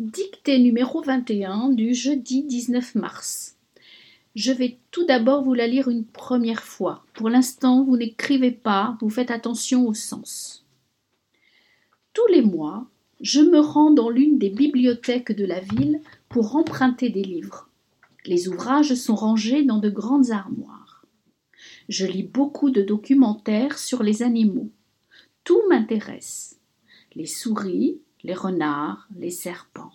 Dictée numéro 21 du jeudi 19 mars. Je vais tout d'abord vous la lire une première fois. Pour l'instant, vous n'écrivez pas, vous faites attention au sens. Tous les mois, je me rends dans l'une des bibliothèques de la ville pour emprunter des livres. Les ouvrages sont rangés dans de grandes armoires. Je lis beaucoup de documentaires sur les animaux. Tout m'intéresse. Les souris, les renards, les serpents.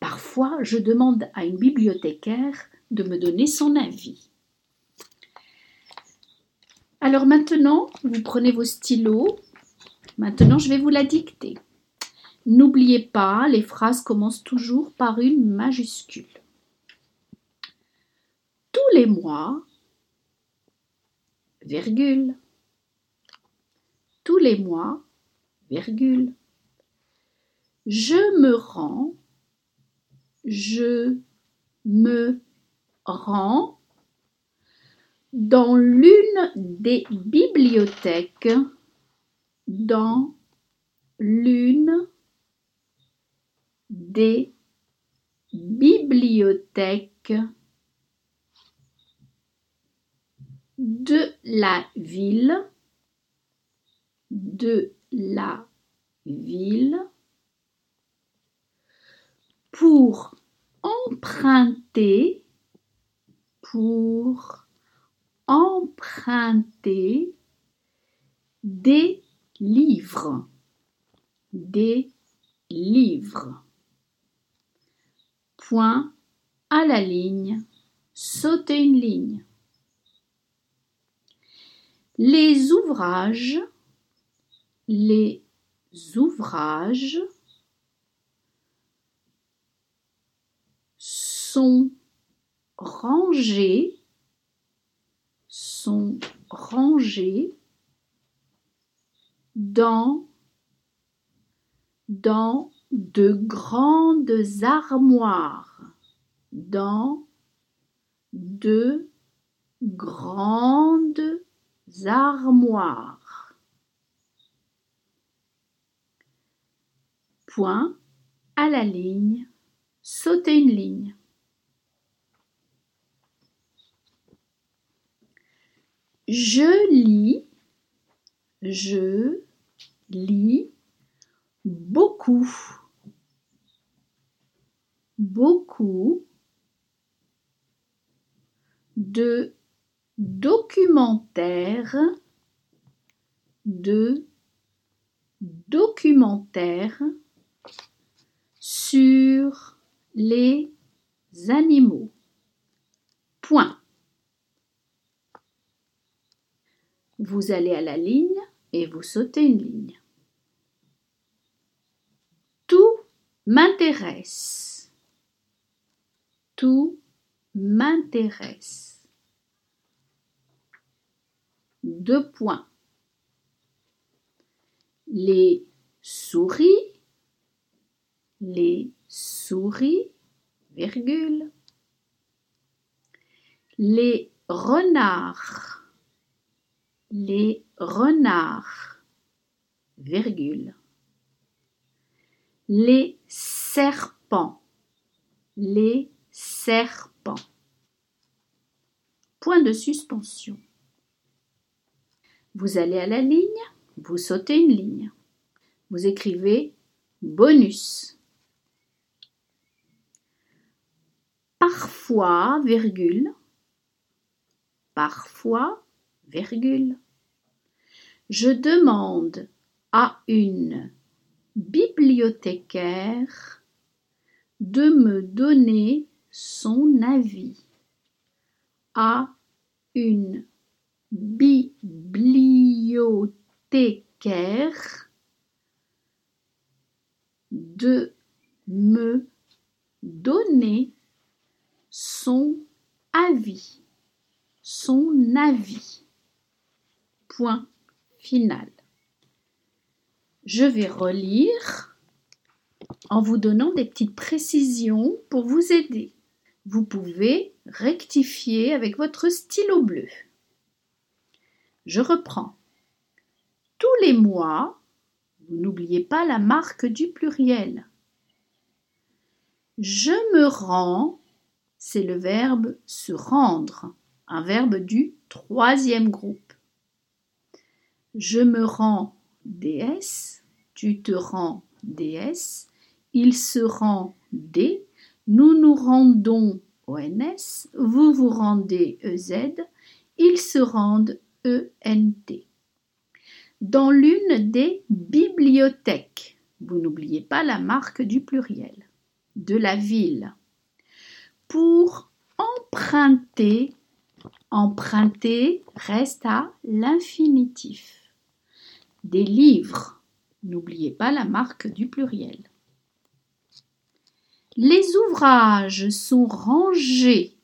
Parfois, je demande à une bibliothécaire de me donner son avis. Alors maintenant, vous prenez vos stylos. Maintenant, je vais vous la dicter. N'oubliez pas, les phrases commencent toujours par une majuscule. Tous les mois, virgule. Tous les mois, virgule. Je me rends, je me rends dans l'une des bibliothèques, dans l'une des bibliothèques de la ville, de la ville pour emprunter, pour emprunter des livres, des livres. Point à la ligne, sauter une ligne. Les ouvrages, les ouvrages sont rangés, sont rangés dans, dans de grandes armoires, dans de grandes armoires. Point à la ligne, sauter une ligne. Je lis, je lis beaucoup, beaucoup de documentaires, de documentaires sur les animaux. Point. Vous allez à la ligne et vous sautez une ligne. Tout m'intéresse. Tout m'intéresse. Deux points. Les souris, les souris, virgule. Les renards, les renards, virgule. Les serpents, les serpents. Point de suspension. Vous allez à la ligne, vous sautez une ligne. Vous écrivez bonus. Parfois, virgule. Parfois, Je demande à une bibliothécaire de me donner son avis. À une bibliothécaire de me donner son avis. Son avis. Point final. Je vais relire en vous donnant des petites précisions pour vous aider. Vous pouvez rectifier avec votre stylo bleu. Je reprends. Tous les mois, vous n'oubliez pas la marque du pluriel. Je me rends, c'est le verbe se rendre, un verbe du troisième groupe. Je me rends DS, tu te rends DS, il se rend D, nous nous rendons ONS, vous vous rendez EZ, ils se rendent ENT. Dans l'une des bibliothèques, vous n'oubliez pas la marque du pluriel, de la ville. Pour emprunter, emprunter reste à l'infinitif. Des livres, n'oubliez pas la marque du pluriel. Les ouvrages sont rangés.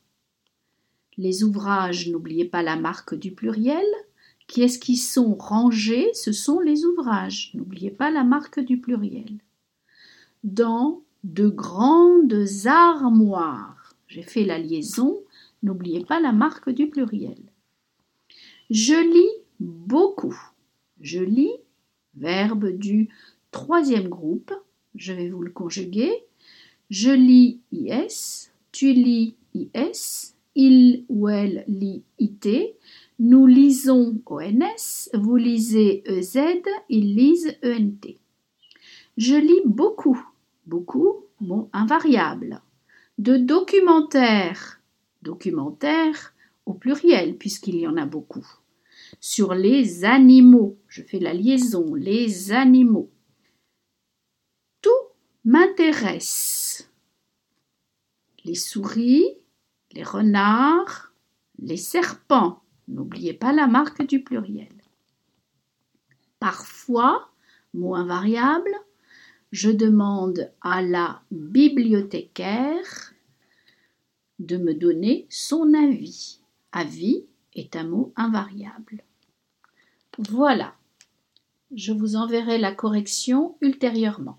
Les ouvrages, n'oubliez pas la marque du pluriel. Qui est-ce qui sont rangés? Ce sont les ouvrages. N'oubliez pas la marque du pluriel. Dans de grandes armoires. J'ai fait la liaison. N'oubliez pas la marque du pluriel. Je lis beaucoup. Je lis, verbe du troisième groupe. Je vais vous le conjuguer. Je lis IS, tu lis IS, il ou elle lit IT, nous lisons ONS, vous lisez EZ, ils lisent ENT. Je lis beaucoup, beaucoup, bon, invariable. De documentaires, documentaires au pluriel, puisqu'il y en a beaucoup. Sur les animaux, je fais la liaison, les animaux. Tout m'intéresse les souris, les renards, les serpents. N'oubliez pas la marque du pluriel. Parfois, mot invariable, je demande à la bibliothécaire de me donner son avis. Avis est un mot invariable. Voilà. Je vous enverrai la correction ultérieurement.